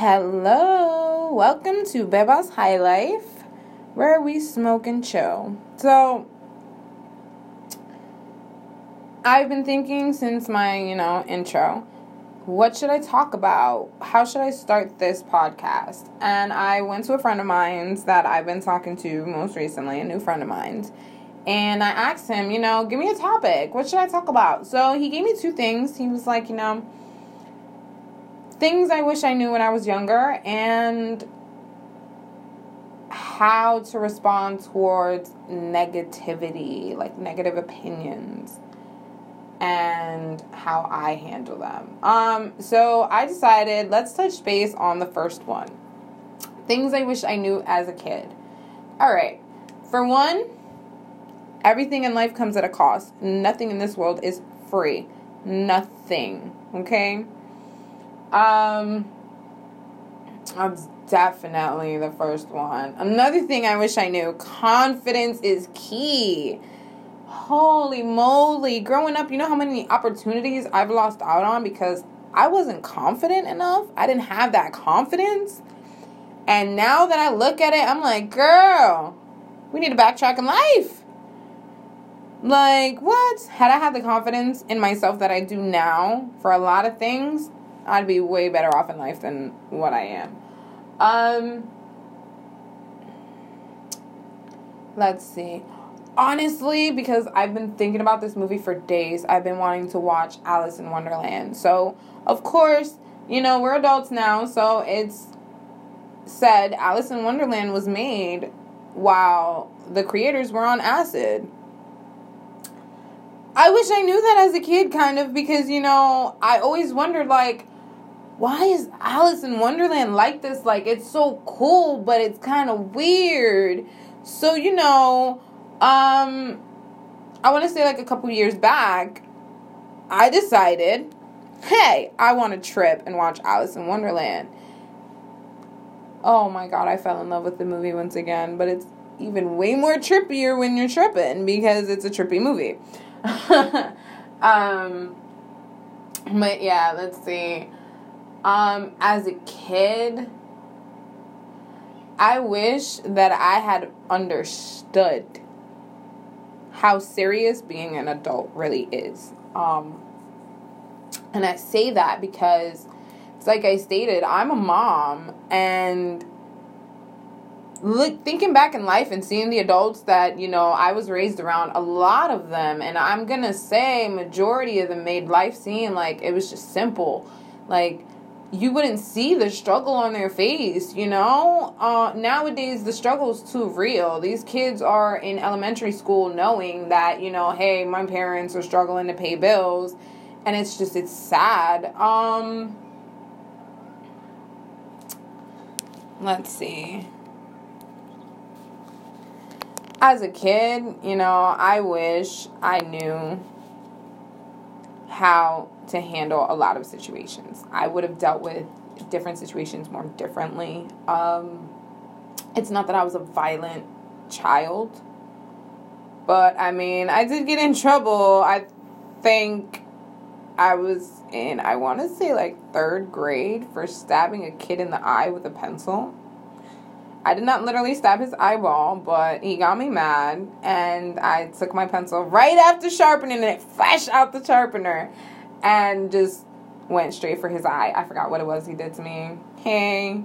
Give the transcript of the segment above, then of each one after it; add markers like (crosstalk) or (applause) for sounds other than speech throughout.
Hello, welcome to Beba's High Life, where we smoke and chill. So, I've been thinking since my, you know, intro, what should I talk about? How should I start this podcast? And I went to a friend of mine's that I've been talking to most recently, a new friend of mine's, and I asked him, you know, give me a topic. What should I talk about? So he gave me two things. He was like, you know, things I wish I knew when I was younger and how to respond towards negativity, like negative opinions and how I handle them. Um so I decided let's touch base on the first one. Things I wish I knew as a kid. All right. For one, everything in life comes at a cost. Nothing in this world is free. Nothing. Okay? Um, that's definitely the first one. Another thing I wish I knew confidence is key. Holy moly. Growing up, you know how many opportunities I've lost out on because I wasn't confident enough? I didn't have that confidence. And now that I look at it, I'm like, girl, we need to backtrack in life. Like, what? Had I had the confidence in myself that I do now for a lot of things, I'd be way better off in life than what I am. Um, let's see. Honestly, because I've been thinking about this movie for days, I've been wanting to watch Alice in Wonderland. So, of course, you know, we're adults now, so it's said Alice in Wonderland was made while the creators were on acid. I wish I knew that as a kid, kind of, because, you know, I always wondered, like, why is Alice in Wonderland like this? Like, it's so cool, but it's kind of weird. So, you know, um, I want to say like a couple years back, I decided, hey, I want to trip and watch Alice in Wonderland. Oh my god, I fell in love with the movie once again, but it's even way more trippier when you're tripping because it's a trippy movie. (laughs) um, but yeah, let's see. Um, as a kid, I wish that I had understood how serious being an adult really is. Um, and I say that because it's like I stated, I'm a mom and look thinking back in life and seeing the adults that, you know, I was raised around, a lot of them and I'm going to say majority of them made life seem like it was just simple. Like you wouldn't see the struggle on their face, you know? Uh, nowadays, the struggle is too real. These kids are in elementary school knowing that, you know, hey, my parents are struggling to pay bills. And it's just, it's sad. Um, let's see. As a kid, you know, I wish I knew how to handle a lot of situations. I would have dealt with different situations more differently. Um, it's not that I was a violent child, but I mean, I did get in trouble. I think I was in, I want to say like third grade for stabbing a kid in the eye with a pencil. I did not literally stab his eyeball, but he got me mad, and I took my pencil right after sharpening it, fresh out the sharpener, and just went straight for his eye. I forgot what it was he did to me. Hey,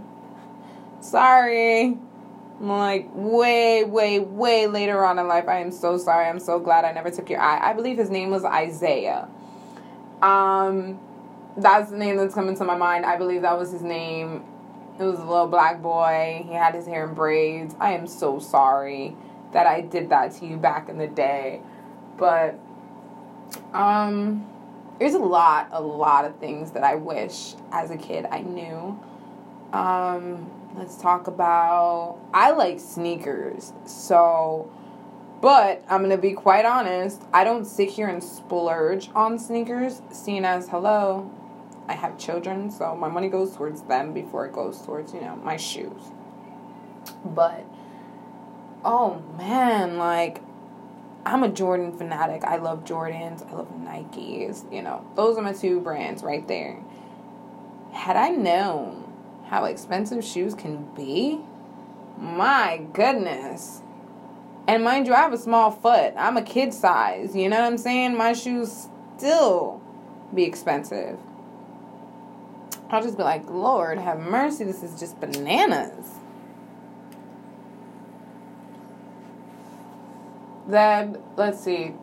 sorry. I'm like way, way, way later on in life. I am so sorry. I'm so glad I never took your eye. I believe his name was Isaiah. Um, that's the name that's coming to my mind. I believe that was his name it was a little black boy. He had his hair in braids. I am so sorry that I did that to you back in the day. But um there's a lot, a lot of things that I wish as a kid I knew. Um, let's talk about I like sneakers. So but I'm gonna be quite honest, I don't sit here and splurge on sneakers, seeing as hello, I have children, so my money goes towards them before it goes towards, you know, my shoes. But oh man, like I'm a Jordan fanatic. I love Jordans. I love Nikes. You know, those are my two brands right there. Had I known how expensive shoes can be. My goodness. And mind you, I have a small foot. I'm a kid size. You know what I'm saying? My shoes still be expensive. I'll just be like, Lord, have mercy. This is just bananas. Then, let's see.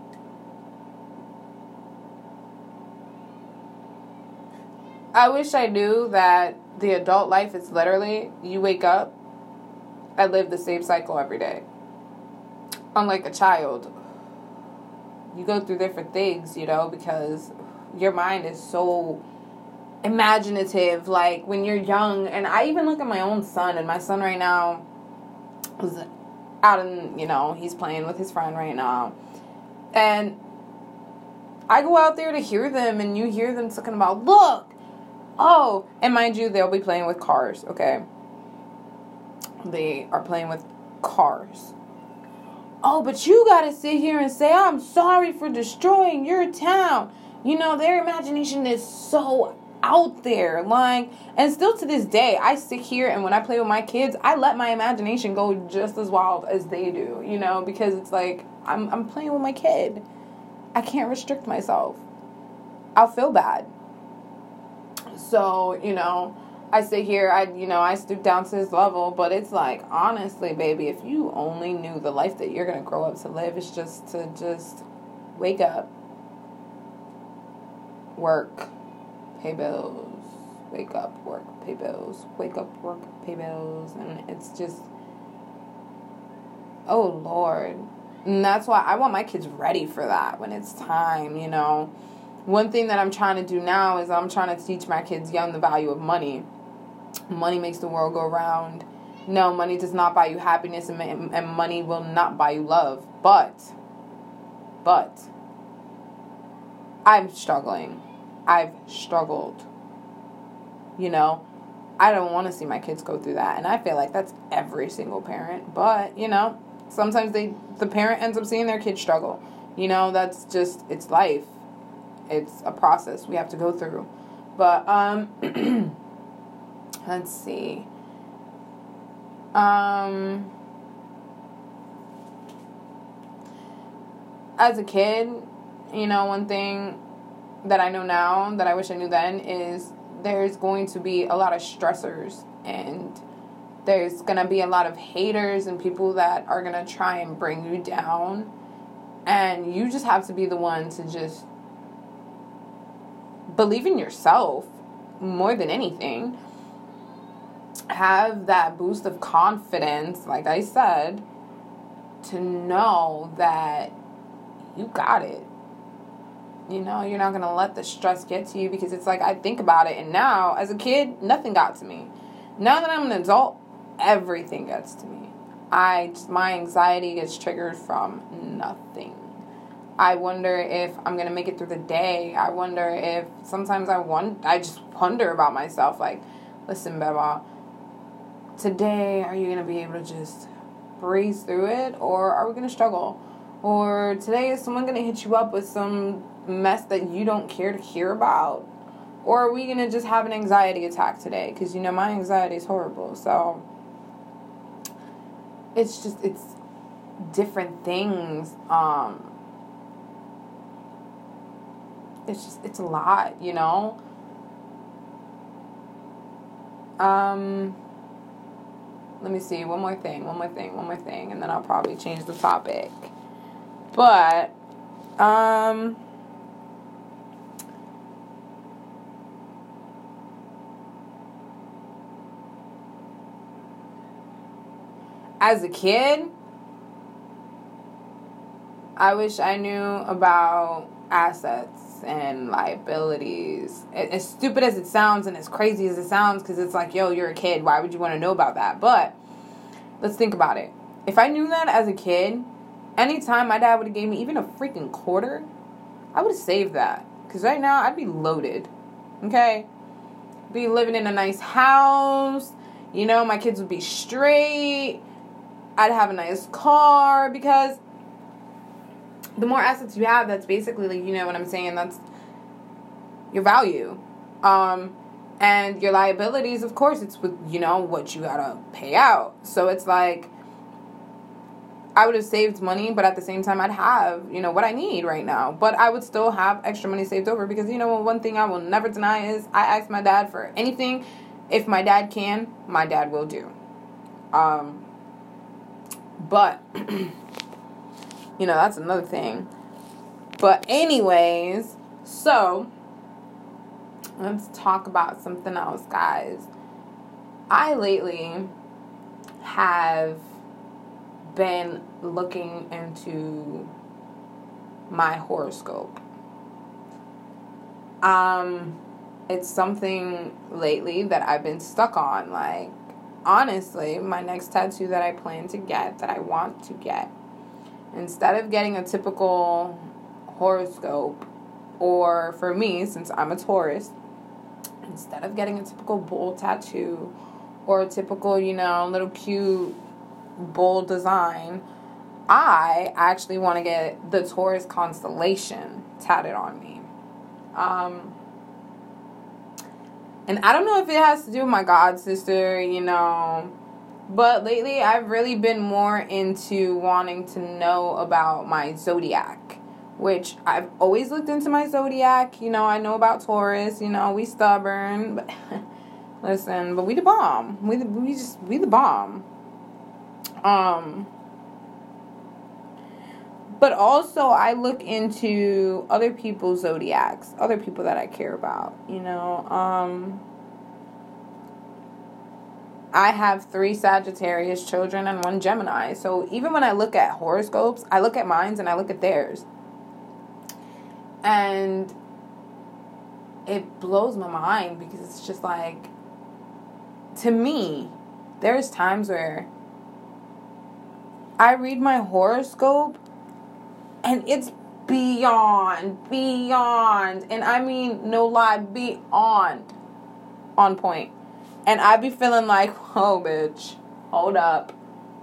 I wish I knew that the adult life is literally you wake up and live the same cycle every day. Unlike a child, you go through different things, you know, because your mind is so imaginative. Like when you're young, and I even look at my own son, and my son right now is out in, you know, he's playing with his friend right now. And I go out there to hear them, and you hear them talking about, look, oh, and mind you, they'll be playing with cars, okay? They are playing with cars. Oh, but you gotta sit here and say, I'm sorry for destroying your town. You know, their imagination is so out there. Like, and still to this day, I sit here and when I play with my kids, I let my imagination go just as wild as they do, you know, because it's like I'm I'm playing with my kid. I can't restrict myself. I'll feel bad. So, you know, I sit here, I you know, I stoop down to this level, but it's like honestly, baby, if you only knew the life that you're gonna grow up to live, it's just to just wake up, work, pay bills, wake up, work, pay bills, wake up, work, pay bills, and it's just oh lord. And that's why I want my kids ready for that when it's time, you know one thing that I'm trying to do now is I'm trying to teach my kids young the value of money. Money makes the world go round. No, money does not buy you happiness, and, and money will not buy you love. But, but, I'm struggling. I've struggled. You know, I don't want to see my kids go through that, and I feel like that's every single parent. But you know, sometimes they the parent ends up seeing their kid struggle. You know, that's just it's life it's a process we have to go through. But um (clears throat) let's see. Um as a kid, you know, one thing that I know now that I wish I knew then is there's going to be a lot of stressors and there's going to be a lot of haters and people that are going to try and bring you down and you just have to be the one to just believe in yourself more than anything. Have that boost of confidence, like I said, to know that you got it. You know, you're not to let the stress get to you because it's like I think about it, and now as a kid, nothing got to me. Now that I'm an adult, everything gets to me. I my anxiety gets triggered from nothing. I wonder if I'm gonna make it through the day. I wonder if sometimes I want I just wonder about myself. Like, listen, Beba, today are you gonna be able to just breeze through it, or are we gonna struggle? Or today is someone gonna hit you up with some mess that you don't care to hear about? Or are we gonna just have an anxiety attack today? Because you know my anxiety is horrible. So it's just it's different things. Um, it's just it's a lot, you know. Um let me see, one more thing, one more thing, one more thing, and then I'll probably change the topic. But um as a kid, I wish I knew about assets and liabilities. As stupid as it sounds and as crazy as it sounds, because it's like, yo, you're a kid. Why would you want to know about that? But let's think about it. If I knew that as a kid, anytime my dad would have gave me even a freaking quarter, I would have saved that. Because right now, I'd be loaded. Okay? Be living in a nice house. You know, my kids would be straight. I'd have a nice car because the more assets you have, that's basically like, you know what I'm saying, that's your value. Um, And your liabilities, of course, it's with, you know, what you gotta pay out. So it's like, I would have saved money, but at the same time, I'd have, you know, what I need right now. But I would still have extra money saved over because, you know, one thing I will never deny is I ask my dad for anything. If my dad can, my dad will do. Um, but, (clears throat) you know, that's another thing. But, anyways, so let's talk about something else, guys. I lately have been looking into my horoscope. Um, it's something lately that I've been stuck on. Like, honestly, my next tattoo that I plan to get, that I want to get, instead of getting a typical horoscope, or for me, since I'm a Taurus, instead of getting a typical bull tattoo or a typical, you know, little cute bull design, I actually want to get the Taurus constellation tatted on me. Um, and I don't know if it has to do with my god sister, you know, but lately I've really been more into wanting to know about my zodiac which I've always looked into my zodiac. You know, I know about Taurus. You know, we stubborn, but (laughs) listen, but we the bomb. We the, we just we the bomb. Um. But also, I look into other people's zodiacs, other people that I care about. You know, um. I have three Sagittarius children and one Gemini. So even when I look at horoscopes, I look at mine and I look at theirs. And it blows my mind because it's just like, to me, there's times where I read my horoscope and it's beyond, beyond, and I mean, no lie, beyond on point. And I be feeling like, (laughs) oh, bitch, hold up,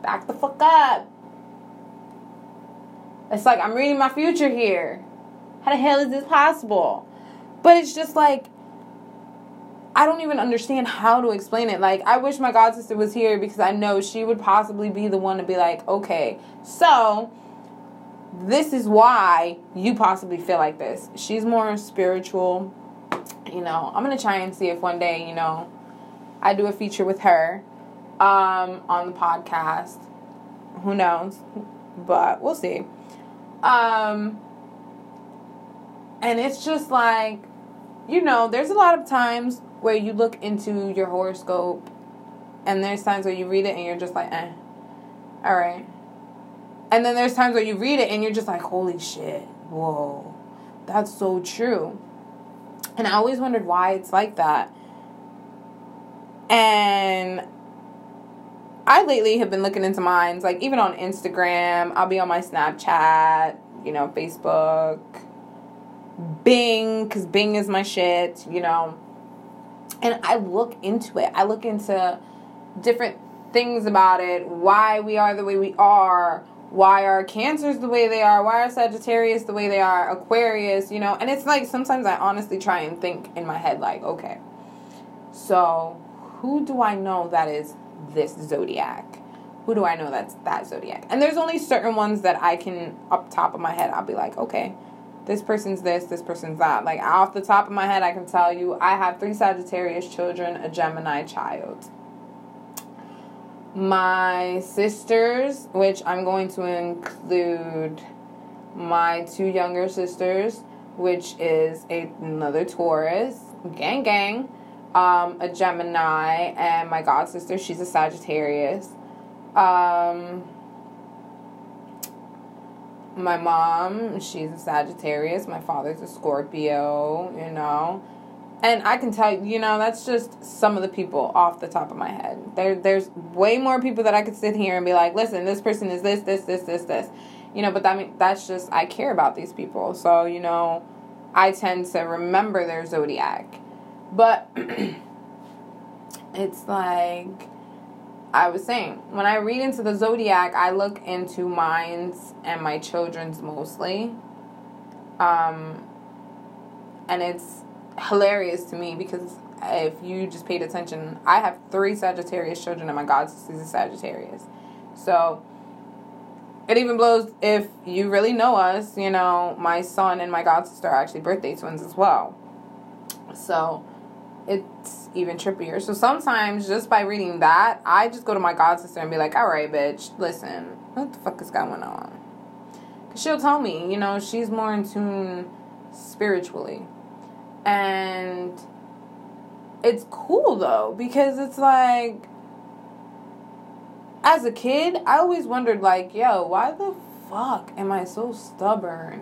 back the fuck up. It's like I'm reading my future here. How the hell is this possible? But it's just like I don't even understand how to explain it. Like I wish my god sister was here because I know she would possibly be the one to be like, "Okay, so this is why you possibly feel like this." She's more spiritual. You know, I'm going to try and see if one day, you know, I do a feature with her um on the podcast. Who knows? But we'll see. Um and it's just like, you know, there's a lot of times where you look into your horoscope and there's times where you read it and you're just like, eh, all right. And then there's times where you read it and you're just like, holy shit, whoa, that's so true. And I always wondered why it's like that. And I lately have been looking into mines, like even on Instagram, I'll be on my Snapchat, you know, Facebook, Bing, because Bing is my shit, you know. And I look into it. I look into different things about it, why we are the way we are, why are cancers the way they are, why are Sagittarius the way they are, Aquarius, you know. And it's like sometimes I honestly try and think in my head, like, okay, so who do I know that is this zodiac? Who do I know that's that zodiac? And there's only certain ones that I can, up top of my head, I'll be like, okay, this person's this, this person's that. Like off the top of my head, I can tell you I have three Sagittarius children, a Gemini child. My sisters, which I'm going to include my two younger sisters, which is a, another Taurus, gang gang, um, a Gemini, and my god sister, she's a Sagittarius. Um, my mom, she's a Sagittarius. My father's a Scorpio, you know. And I can tell you, know, that's just some of the people off the top of my head. There, there's way more people that I could sit here and be like, listen, this person is this, this, this, this, this. You know, but that that's just I care about these people. So, you know, I tend to remember their zodiac. But (clears throat) it's like I was saying, when I read into the zodiac, I look into mine's and my children's mostly. Um, and it's hilarious to me because if you just paid attention, I have three Sagittarius children, and my god sister's a Sagittarius. So it even blows if you really know us, you know, my son and my god sister are actually birthday twins as well. So it's even trippier. So sometimes just by reading that, I just go to my god sister and be like, all right, bitch, listen, what the fuck is going on? Because she'll tell me, you know, she's more in tune spiritually. And it's cool though, because it's like, as a kid, I always wondered, like, yo, why the fuck am I so stubborn?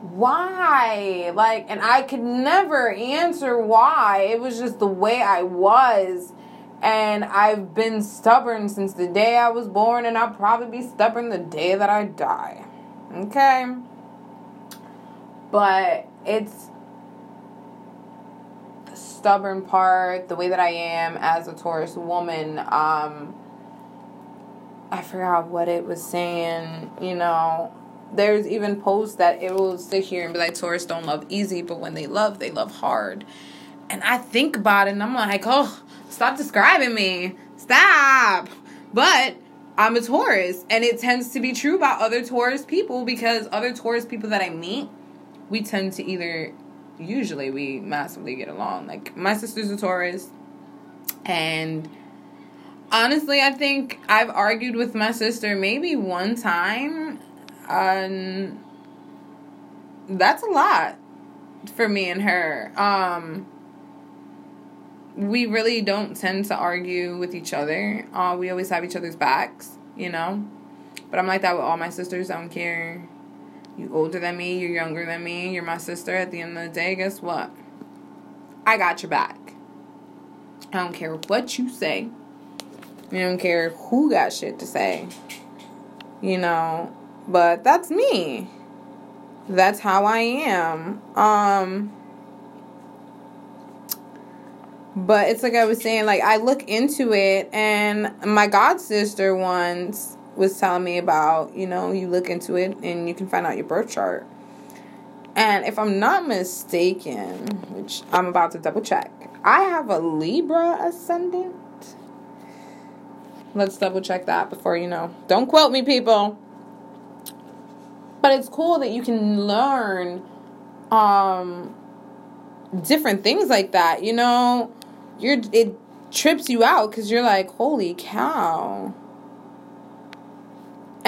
Why? Like, and I could never answer why. It was just the way I was. And I've been stubborn since the day I was born, and I'll probably be stubborn the day that I die. Okay? But it's stubborn part, the way that I am as a Taurus woman. Um, I forgot what it was saying, you know. There's even posts that it will sit here and be like, Taurus don't love easy, but when they love, they love hard. And I think about it and I'm like, oh, stop describing me. Stop. But I'm a Taurus, and it tends to be true about other Taurus people because other Taurus people that I meet, we tend to either, usually, we massively get along. Like, my sister's a Taurus, and honestly, I think I've argued with my sister maybe one time. Um, that's a lot for me and her. Um, we really don't tend to argue with each other. Uh, we always have each other's backs, you know. But I'm like that with all my sisters. I don't care. You older than me, you're younger than me, you're my sister. At the end of the day, guess what? I got your back. I don't care what you say. I don't care who got shit to say. You know, but that's me. That's how I am. Um but it's like I was saying, like I look into it and my god sister once was telling me about, you know, you look into it and you can find out your birth chart. And if I'm not mistaken, which I'm about to double check, I have a Libra ascendant. Let's double check that before you know. Don't quote me, people. But it's cool that you can learn um different things like that, you know? You're it trips you out cuz you're like, "Holy cow."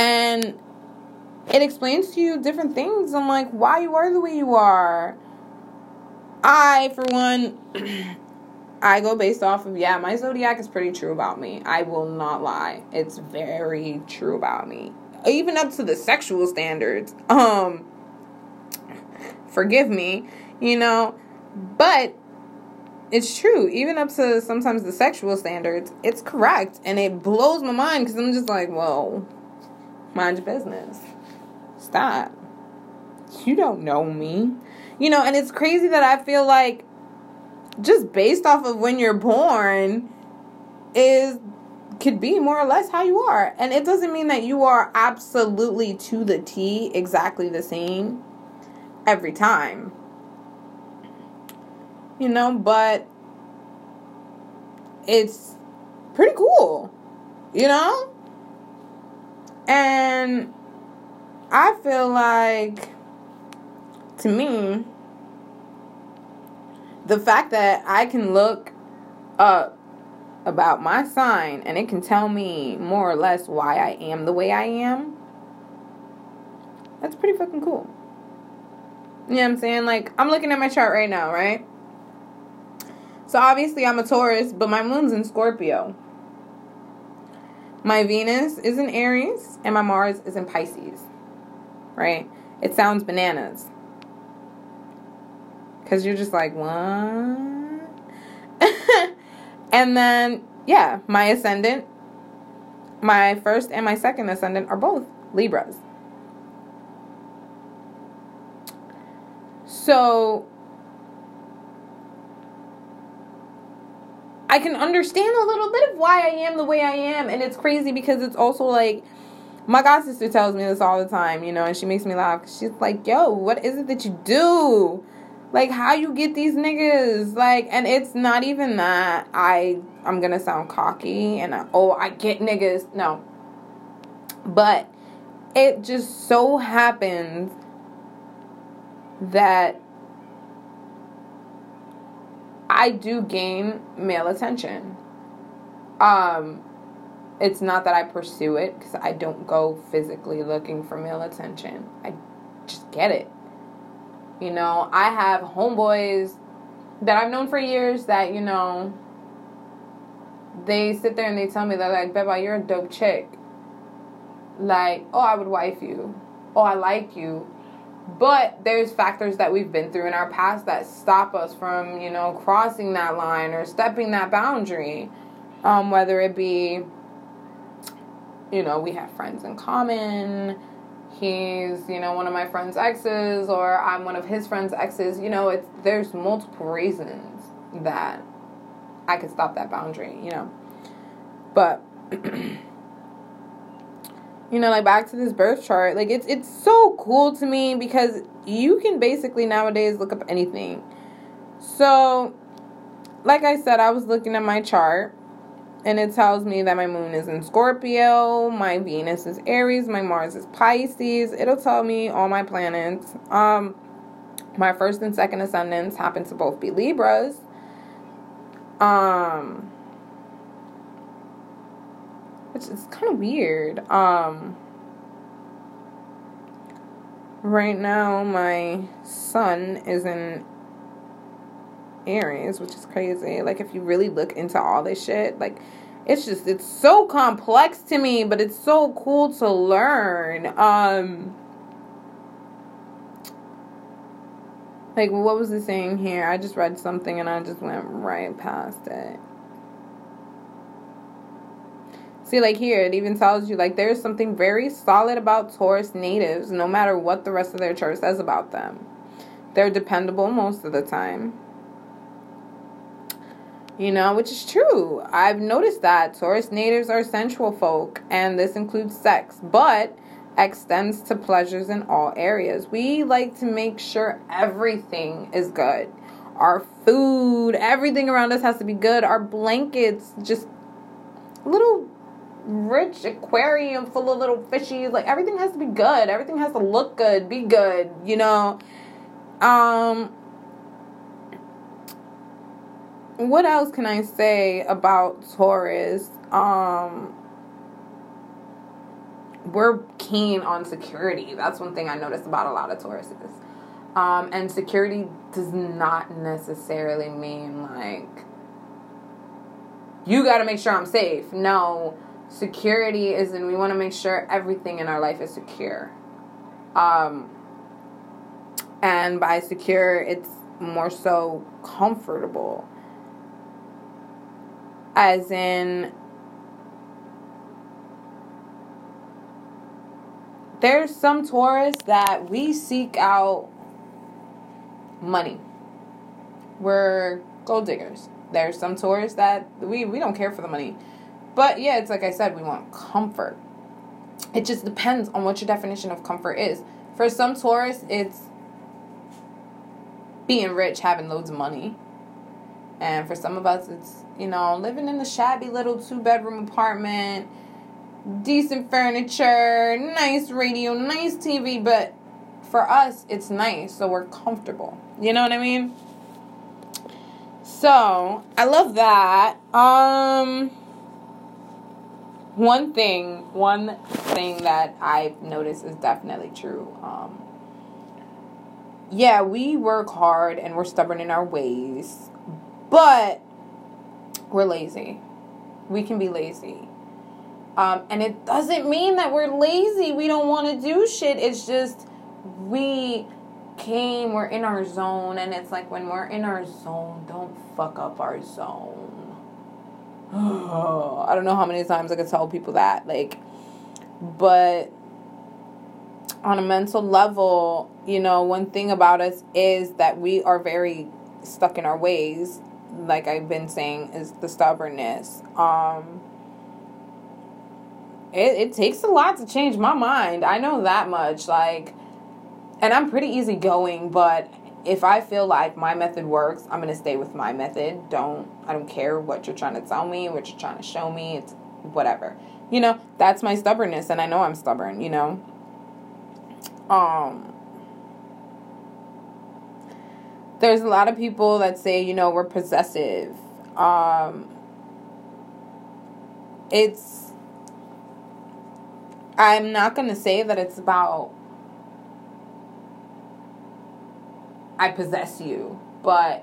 And it explains to you different things on like why you are the way you are. I, for one, (clears throat) I go based off of yeah, my zodiac is pretty true about me. I will not lie. It's very true about me. Even up to the sexual standards. Um (laughs) forgive me, you know, but it's true. Even up to sometimes the sexual standards, it's correct and it blows my mind cuz I'm just like, "Whoa. Mind your business. Stop. You don't know me." You know, and it's crazy that I feel like just based off of when you're born is could be more or less how you are. And it doesn't mean that you are absolutely to the T exactly the same every time. You know, but it's pretty cool. You know? And I feel like to me the fact that I can look up about my sign and it can tell me more or less why I am the way I am, that's pretty fucking cool. You know what I'm saying? Like, I'm looking at my chart right now, right? So obviously I'm a Taurus, but my moon's in Scorpio. My Venus is in Aries and my Mars is in Pisces. Right? It sounds bananas. Because you're just like, what? (laughs) and then, yeah, my ascendant, my first and my second ascendant are both Libras. So, I can understand a little bit of why I am the way I am. And it's crazy because it's also like, my god sister tells me this all the time, you know, and she makes me laugh. She's like, yo, what is it that you do? Like how you get these niggas? Like, and it's not even that I I'm gonna sound cocky and I, oh I get niggas. No, but it just so happens that I do gain male attention. Um, it's not that I pursue it because I don't go physically looking for male attention. I just get it. You know, I have homeboys that I've known for years that, you know, they sit there and they tell me that, like, Beba, you're a dope chick. Like, oh, I would wife you. Oh, I like you. But there's factors that we've been through in our past that stop us from, you know, crossing that line or stepping that boundary. Um, whether it be, you know, we have friends in common. He's you know one of my friend's exes or i'm one of his friend's exes. You know it's there's multiple reasons that i could stop that boundary you know. But (clears throat) you know like back to this birth chart like it's it's so cool to me because you can basically nowadays look up anything so like i said i was looking at my chart and it tells me that my moon is in Scorpio, my Venus is Aries, my Mars is Pisces. It'll tell me all my planets. Um, my first and second ascendants happen to both be Libras. Um, is kind of weird. Um, right now my sun is in Aries, which is crazy. Like if you really look into all this shit, like it's just it's so complex to me, but it's so cool to learn. Um like what was the saying here? I just read something and I just went right past it. See, like here, it even tells you like there's something very solid about Taurus natives, no matter what the rest of their chart says about them. They're dependable most of the time you know, which is true. I've noticed that Taurus natives are sensual folk, and this includes sex, but extends to pleasures in all areas. We like to make sure everything is good. Our food, everything around us has to be good. Our blankets, just little rich aquarium full of little fishies. Like everything has to be good. Everything has to look good, be good, you know. Um what else can I say about Taurus? Um, we're keen on security. That's one thing I noticed about a lot of Tauruses. Um, and security does not necessarily mean like you got to make sure I'm safe. No, security is, and we want to make sure everything in our life is secure. Um, and by secure, it's more so comfortable as in there's some Taurus that we seek out money. We're gold diggers. There's some Taurus that we, we don't care for the money. But yeah, it's like I said, we want comfort. It just depends on what your definition of comfort is. For some Taurus, it's being rich, having loads of money. And for some of us, it's, you know, living in a shabby little two bedroom apartment, decent furniture, nice radio, nice TV. But for us, it's nice, so we're comfortable. You know what I mean? So, I love that. Um, one thing, one thing that I've noticed is definitely true. Um, yeah, we work hard and we're stubborn in our ways but we're lazy. We can be lazy. Um, and it doesn't mean that we're lazy. We don't want to do shit. It's just we came, we're in our zone. And it's like when we're in our zone, don't fuck up our zone. I don't know how many times I could tell people that. Like, but on a mental level, you know, one thing about us is that we are very stuck in our ways like I've been saying, is the stubbornness. Um, it, it takes a lot to change my mind. I know that much. Like, and I'm pretty easygoing, but if I feel like my method works, I'm gonna stay with my method. Don't I don't care what you're trying to tell me, what you're trying to show me. It's whatever. You know, that's my stubbornness, and I know I'm stubborn. You know. Um. There's a lot of people that say, you know, we're possessive. Um. It's. I'm not gonna say that it's about I possess you, but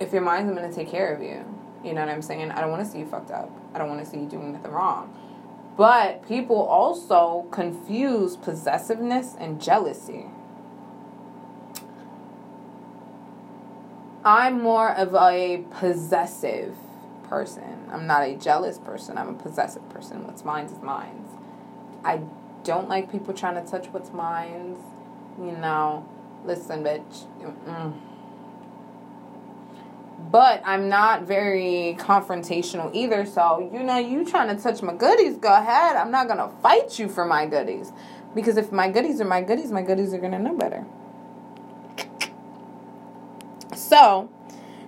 if you're mine, I'm gonna take care of you. You know what I'm saying? I don't want to see you fucked up. I don't want to see you doing nothing wrong. But people also confuse possessiveness and jealousy. I'm more of a possessive person. I'm not a jealous person. I'm a possessive person. What's mine is mine. I don't like people trying to touch what's mine. You know, listen, bitch. Mm-mm. But I'm not very confrontational either. So, you know, you trying to touch my goodies, go ahead. I'm not going to fight you for my goodies. Because if my goodies are my goodies, my goodies are going to know better. So,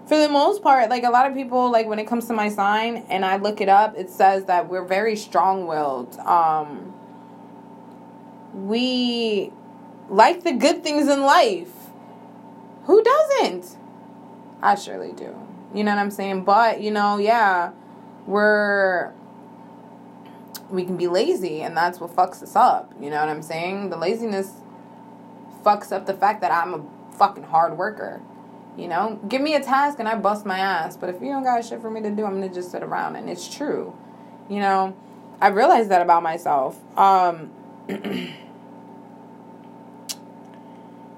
for the most part, like a lot of people, like when it comes to my sign and I look it up, it says that we're very strong willed. Um, we like the good things in life. Who doesn't? I surely do. You know what I'm saying? But, you know, yeah, we're we can be lazy and that's what fucks us up. You know what I'm saying? The laziness fucks up the fact that I'm a fucking hard worker. You know, give me a task and I bust my ass. But if you don't got shit for me to do, I'm gonna just sit around. And it's true. You know, I realized that about myself. Um, (clears throat)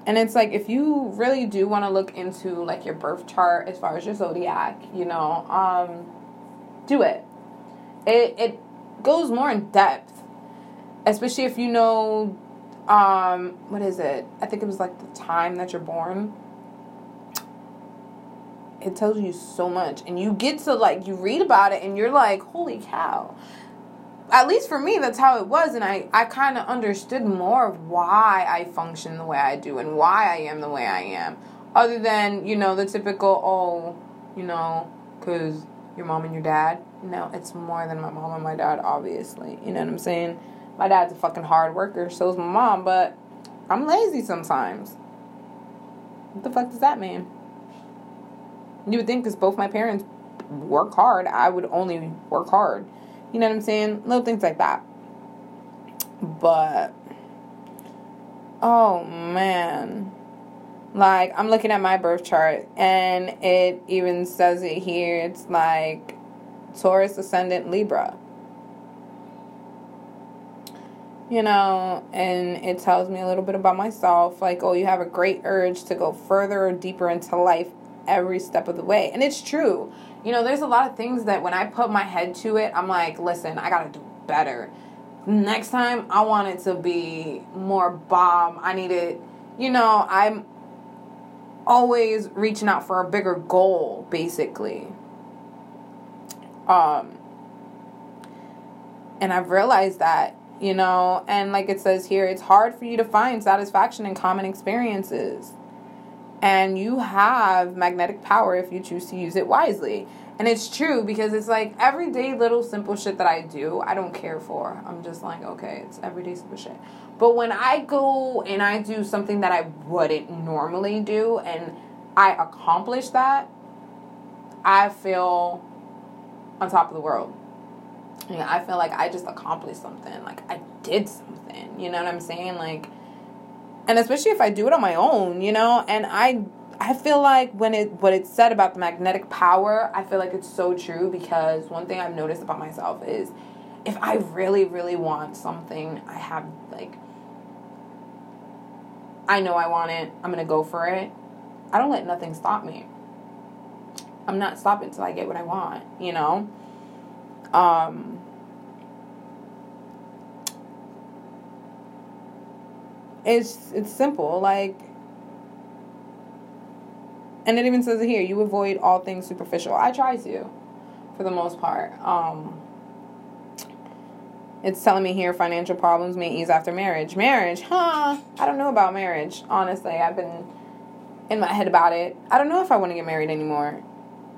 And it's like if you really do want to look into like your birth chart as far as your zodiac, you know, um, do it. It it goes more in depth, especially if you know, um, what is it? I think it was like the time that you're born. It tells you so much, and you get to like you read about it, and you're like, holy cow at least for me that's how it was and i, I kind of understood more of why i function the way i do and why i am the way i am other than you know the typical oh you know because your mom and your dad. No it's more than my mom and my dad obviously you know what i'm saying? My dad's a fucking hard worker so is my mom but i'm lazy sometimes. What the fuck does that mean? You would think because both my parents work hard i would only work hard you know what I'm saying? Little things like that. But, oh man. Like, I'm looking at my birth chart and it even says it here. It's like Taurus ascendant Libra. You know, and it tells me a little bit about myself. Like, oh, you have a great urge to go further or deeper into life every step of the way. And it's true you know, there's a lot of things that when I put my head to it, I'm like, listen, I gotta do better. Next time, I want it to be more bomb. I need it, you know, I'm always reaching out for a bigger goal, basically. Um, and I've realized that, you know, and like it says here, it's hard for you to find satisfaction in common experiences and you have magnetic power if you choose to use it wisely. And it's true because it's like everyday little simple shit that I do, I don't care for. I'm just like, okay, it's everyday simple shit. But when I go and I do something that I wouldn't normally do and I accomplish that, I feel on top of the world. I feel like I just accomplished something. Like I did something. You know what I'm saying? Like and especially if I do it on my own, you know, and I I feel like when it what it said about the magnetic power, I feel like it's so true because one thing I've noticed about myself is if I really really want something, I have like I know I want it. I'm going to go for it. I don't let nothing stop me. I'm not stopping until I get what I want, you know? Um it's it's simple like and it even says it here you avoid all things superficial i try to for the most part um it's telling me here financial problems may ease after marriage marriage huh i don't know about marriage honestly i've been in my head about it. I don't know if I want to get married anymore.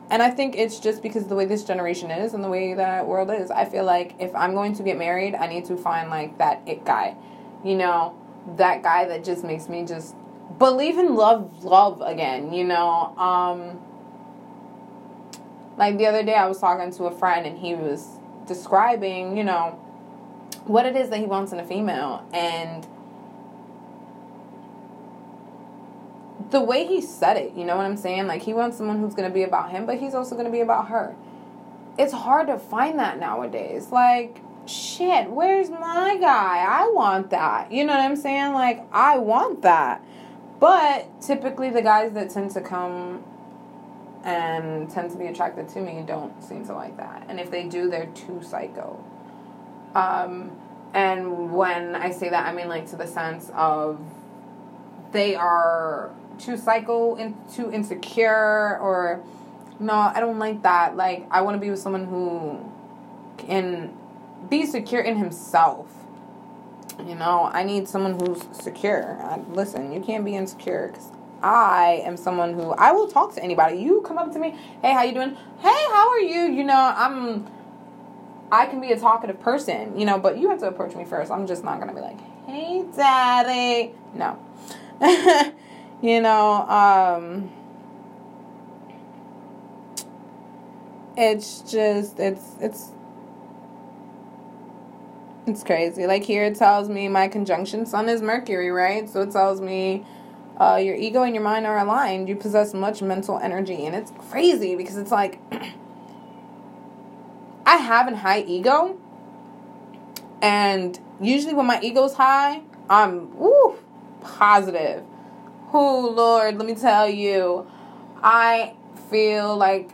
And I think it's just because the way this generation is and the way that world is. I feel like if I'm going to get married, I need to find like that it guy. You know, that guy that just makes me just believe in love love again, you know. Um like the other day I was talking to a friend and he was describing, you know, what it is that he wants in a female and the way he said it, you know what I'm saying? Like he wants someone who's going to be about him, but he's also going to be about her. It's hard to find that nowadays. Like shit, where's my guy? I want that. You know what I'm saying? Like I want that. But typically the guys that tend to come and tend to be attracted to me don't seem to like that. And if they do, they're too psycho. Um and when I say that, I mean like to the sense of they are too psycho and too insecure or no, I don't like that. Like I want to be with someone who can be secure in himself. You know, I need someone who's secure. I, listen, you can't be insecure because I am someone who I will talk to anybody. You come up to me, hey, how you doing? Hey, how are you? You know, I'm. I can be a talkative person, you know, but you have to approach me first. I'm just not gonna be like, hey, daddy. No. (laughs) you know, um, it's just it's it's it's crazy. Like here, it tells me my conjunction sun is Mercury, right? So it tells me uh, your ego and your mind are aligned. You possess much mental energy, and it's crazy because it's like (clears throat) I have a high ego, and usually when my ego's high, I'm woo positive. Oh Lord, let me tell you, I feel like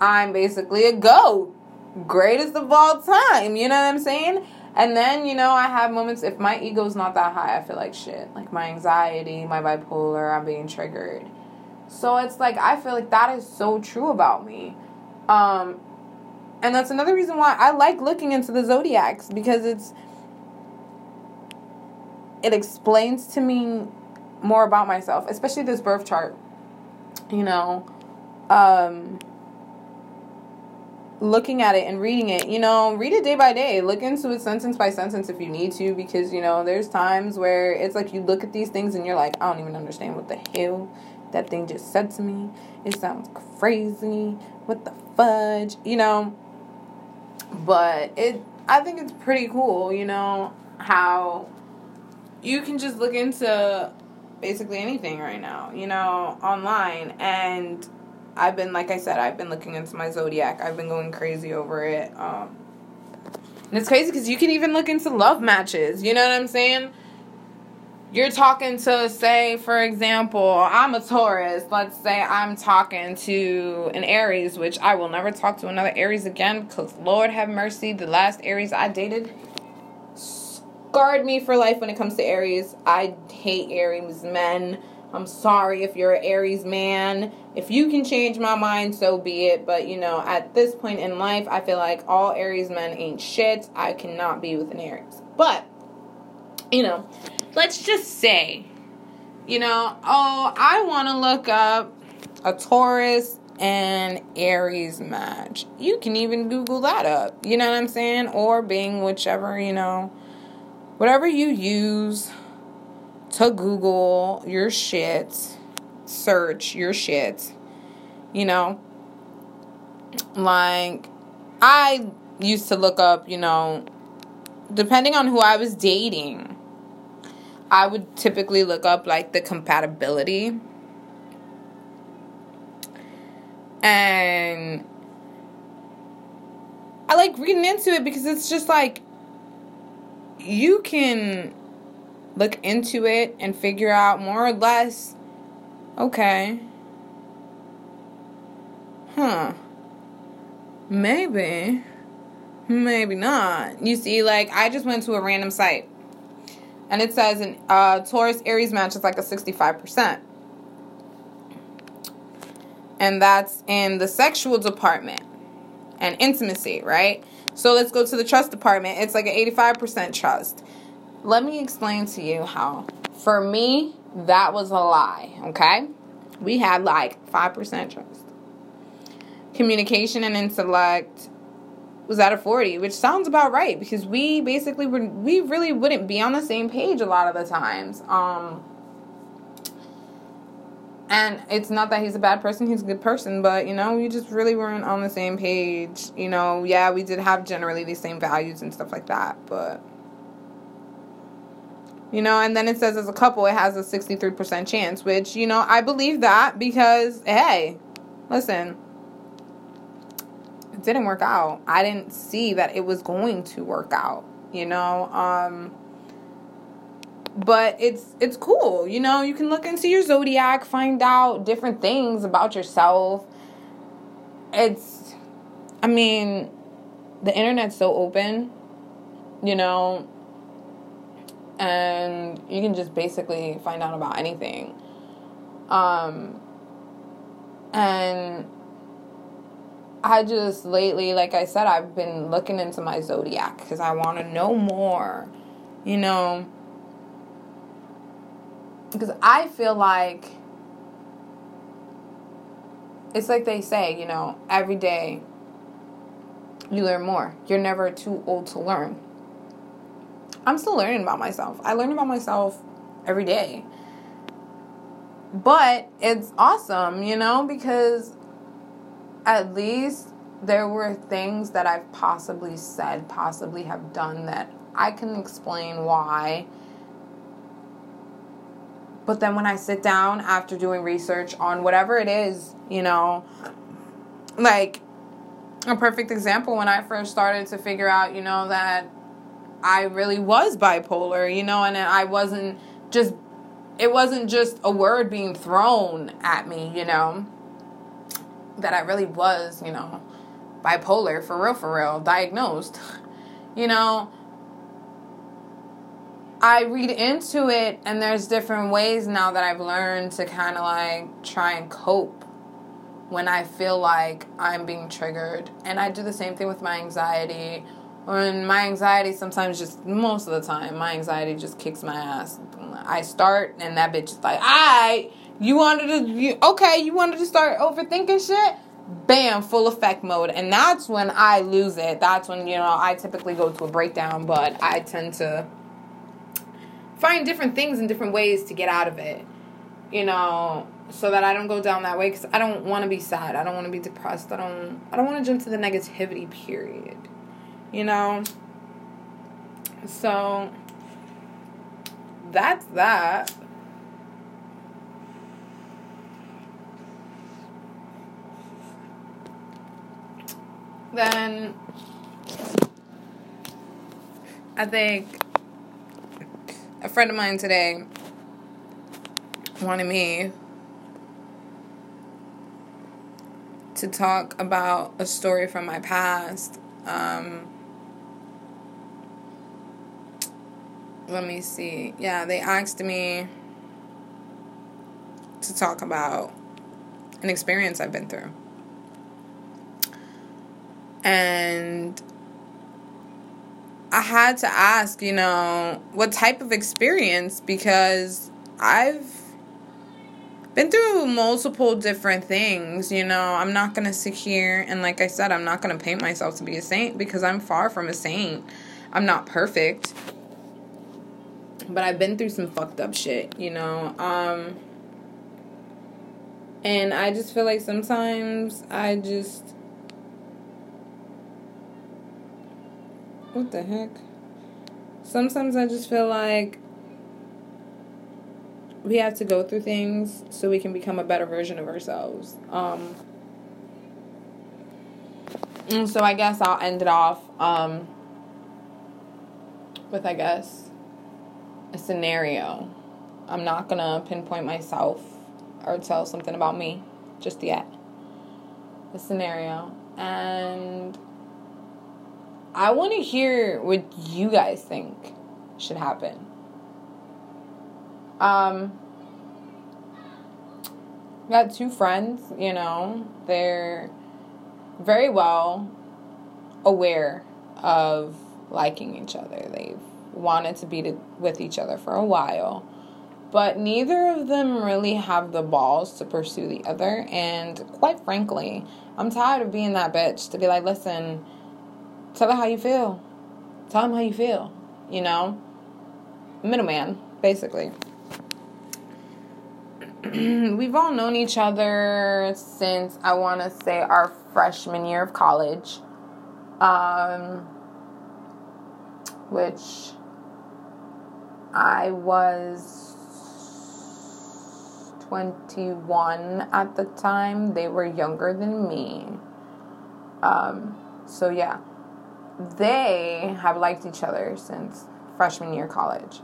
I'm basically a goat, greatest of all time. You know what I'm saying? And then, you know, I have moments, if my ego's not that high, I feel like shit. Like my anxiety, my bipolar, I'm being triggered. So it's like, I feel like that is so true about me. Um, and that's another reason why I like looking into the zodiacs because it's, it explains to me more about myself, especially this birth chart. You know, um, looking at it and reading it, you know, read it day by day. Look into it sentence by sentence if you need to, because, you know, there's times where it's like you look at these things and you're like, I don't even understand what the hell that thing just said to me. It sounds crazy. What the fudge? You know? But it, I think it's pretty cool, you know, how you can just look into basically anything right now, you know, online and I've been, like I said, I've been looking into my zodiac. I've been going crazy over it. Um, and it's crazy because you can even look into love matches. You know what I'm saying? You're talking to, say, for example, I'm a Taurus. Let's say I'm talking to an Aries, which I will never talk to another Aries again because, Lord have mercy, the last Aries I dated scarred me for life when it comes to Aries. I hate Aries men. I'm sorry if you're an Aries man. If you can change my mind, so be it. But you know, at this point in life, I feel like all Aries men ain't shit. I cannot be with an Aries. But, you know, let's just say, you know, oh, I want to look up a Taurus and Aries match. You can even Google that up. You know what I'm saying? Or Bing, whichever, you know, whatever you use to Google your shit, search your shit, you know? Like, I used to look up, you know, depending on who I was dating, I would typically look up like the compatibility. And I like reading into it because it's just like you can look into it and figure out more or less. Okay. Huh. Maybe. Maybe not. You see like i just went to a random site and it says an uh, taurus aries match is like a 65% and that's in the sexual department and intimacy right? So let's go to the trust department. It's like an 85% trust let me explain to you how, for me, that was a lie, okay? we had like 5% trust. Communication and intellect was at a 40, which sounds about right because we basically were we really wouldn't be on the same page a lot of the times. Um and it's not that he's a bad person, he's a good person, but you know, we just really weren't on the same page. You know, yeah, we did have generally the same values and stuff like that, but you know, and then it says as a couple it has a 63% chance, which, you know, I believe that because hey, listen, it didn't work out. I didn't see that it was going to work out, you know. Um but it's it's cool, you know. You can look into your zodiac, find out different things about yourself. It's I mean, the internet's so open, you know, and you can just basically find out about anything. Um and I just lately, like I said, I've been looking into my zodiac because I want to know more, you know. Because I feel like it's like they say, you know, every day you learn more. You're never too old to learn. I'm still learning about myself. I learn about myself every day. But it's awesome, you know, because at least there were things that I've possibly said, possibly have done that I can explain why. But then when I sit down after doing research on whatever it is, you know, like a perfect example when I first started to figure out, you know, that I really was bipolar, you know, and I wasn't just, it wasn't just a word being thrown at me, you know that I really was, you know, bipolar for real, for real, diagnosed. (laughs) You know, I read into it, and there's different ways now that I've learned to kind of like try and cope when I feel like I'm being triggered. And I do the same thing with my anxiety. When my anxiety sometimes just, most of the time, my anxiety just kicks my ass. I start, and that bitch is like, I. You wanted to, you, okay, you wanted to start overthinking shit? Bam, full effect mode. And that's when I lose it. That's when, you know, I typically go to a breakdown, but I tend to find different things and different ways to get out of it, you know, so that I don't go down that way because I don't want to be sad. I don't want to be depressed. I don't, I don't want to jump to the negativity, period, you know? So that's that. then I think a friend of mine today wanted me to talk about a story from my past. Um, let me see. Yeah, they asked me to talk about an experience I've been through. And I had to ask, you know, what type of experience because I've been through multiple different things, you know. I'm not going to sit here and like I said, I'm not going to paint myself to be a saint because I'm far from a saint. I'm not perfect. But I've been through some fucked up shit, you know. Um and I just feel like sometimes I just What the heck? Sometimes I just feel like we have to go through things so we can become a better version of ourselves. Um, and so I guess I'll end it off um, with, I guess, a scenario. I'm not to pinpoint myself or tell something about me just yet. A scenario. And I want to hear what you guys think should happen. Um, got two friends, you know, they're very well aware of liking each other. They've wanted to be to, with each other for a while, but neither of them really have the balls to pursue the other. And quite frankly, I'm tired of being that bitch to be like, listen, tell her how you feel. Tell him how you feel. You know? Middleman, basically. (clears throat) We've all known each other since I want to say our freshman year of college. Um, which I was 21 at the time. They were younger than me. Um, so, yeah, they have liked each other since freshman year college.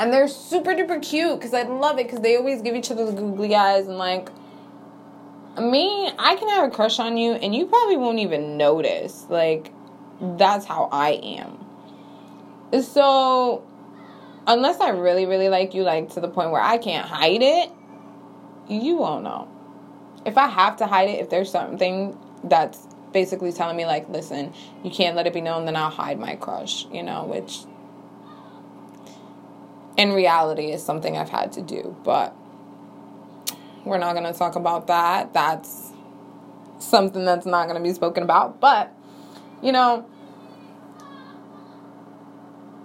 And they're super duper cute because I love it because they always give each other the googly eyes and like me, I can have a crush on you and you probably won't even notice. Like, that's how I am. So, unless I really, really like you, like to the point where I can't hide it, you won't know. If I have to hide it, if there's something that's basically telling me, like, listen, you can't let it be known, then I'll hide my crush, you know, which in reality is something I've had to do. But we're not going to talk about that. That's something that's not going to be spoken about. But, you know,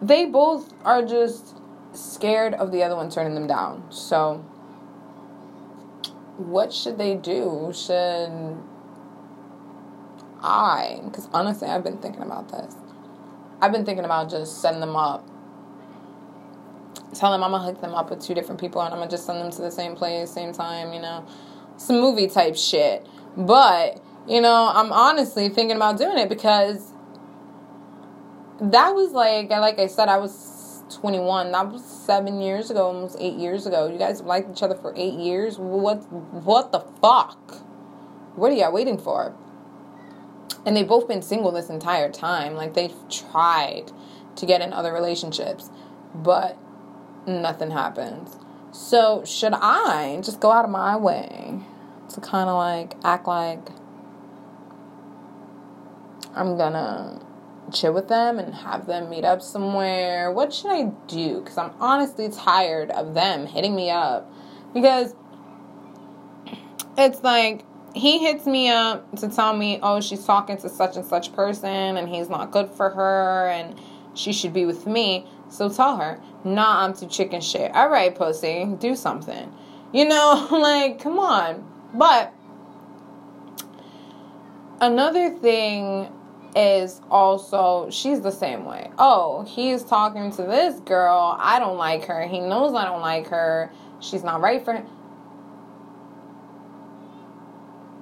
they both are just scared of the other one turning them down. So, what should they do? Should I? Because honestly, I've been thinking about this. I've been thinking about just setting them up. Tell them I'm gonna hook them up with two different people and I'm gonna just send them to the same place, same time, you know, some movie type shit. But, you know, I'm honestly thinking about doing it because that was like like I said, I was 21. That was seven years ago, almost eight years ago. You guys liked each other for eight years. What what the fuck? What are y'all waiting for? And they've both been single this entire time. Like they've tried to get in other relationships, but nothing happens. So should I just go out of my way to kind of like act like I'm gonna chill with them and have them meet up somewhere? What should I do? Because I'm honestly tired of them hitting me up. Because it's like he hits me up to tell me, oh, she's talking to such and such person and he's not good for her and she should be with me. So tell her, nah, I'm too chicken shit. All right, pussy, do something. You know, (laughs) like, come on. But another thing is also she's the same way. Oh, he's talking to this girl. I don't like her. He knows I don't like her. She's not right for him.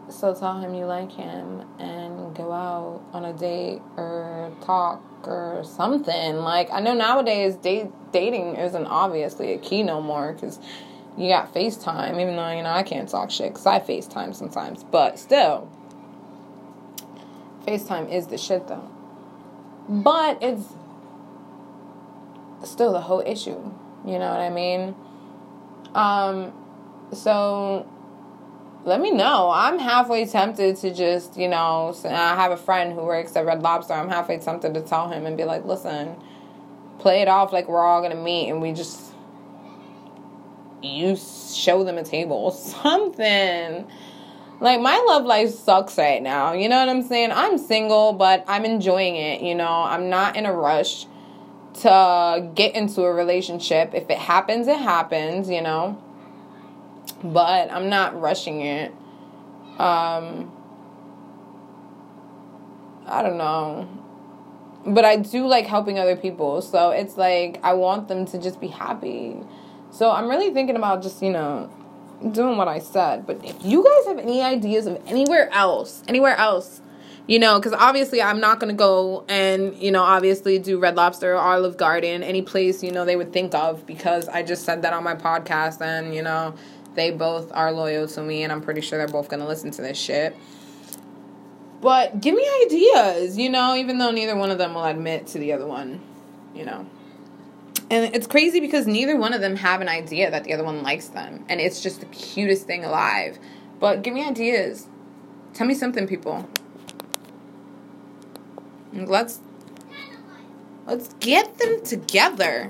So tell him you like him and go out on a date or talk or something. Like I know nowadays date dating isn't obviously a key no more because you got FaceTime. Even though you know I can't talk shit because I FaceTime sometimes, but still FaceTime is the shit though. But it's still the whole issue. You know what I mean? Um, so let me know. I'm halfway tempted to just, you know, I have a friend who works at Red Lobster. I'm halfway tempted to tell him and be like, listen, play it off like we're all gonna meet and we just you show them a table or (laughs) something like my love life sucks right now. You know what I'm saying? I'm single, but I'm enjoying it, you know. I'm not in a rush to get into a relationship. If it happens, it happens, you know. But I'm not rushing it. Um I don't know. But I do like helping other people. So it's like I want them to just be happy. So I'm really thinking about just, you know, doing what I said. But if you guys have any ideas of anywhere else, anywhere else, you know, because obviously I'm not going to go and, you know, obviously do Red Lobster or Olive Garden, any place, you know, they would think of because I just said that on my podcast and, you know, they both are loyal to me and I'm pretty sure they're both going to listen to this shit. But give me ideas, you know, even though neither one of them will admit to the other one, you know. And it's crazy because neither one of them have an idea that the other one likes them. And it's just the cutest thing alive. But give me ideas. Tell me something, people. Let's let's get them together.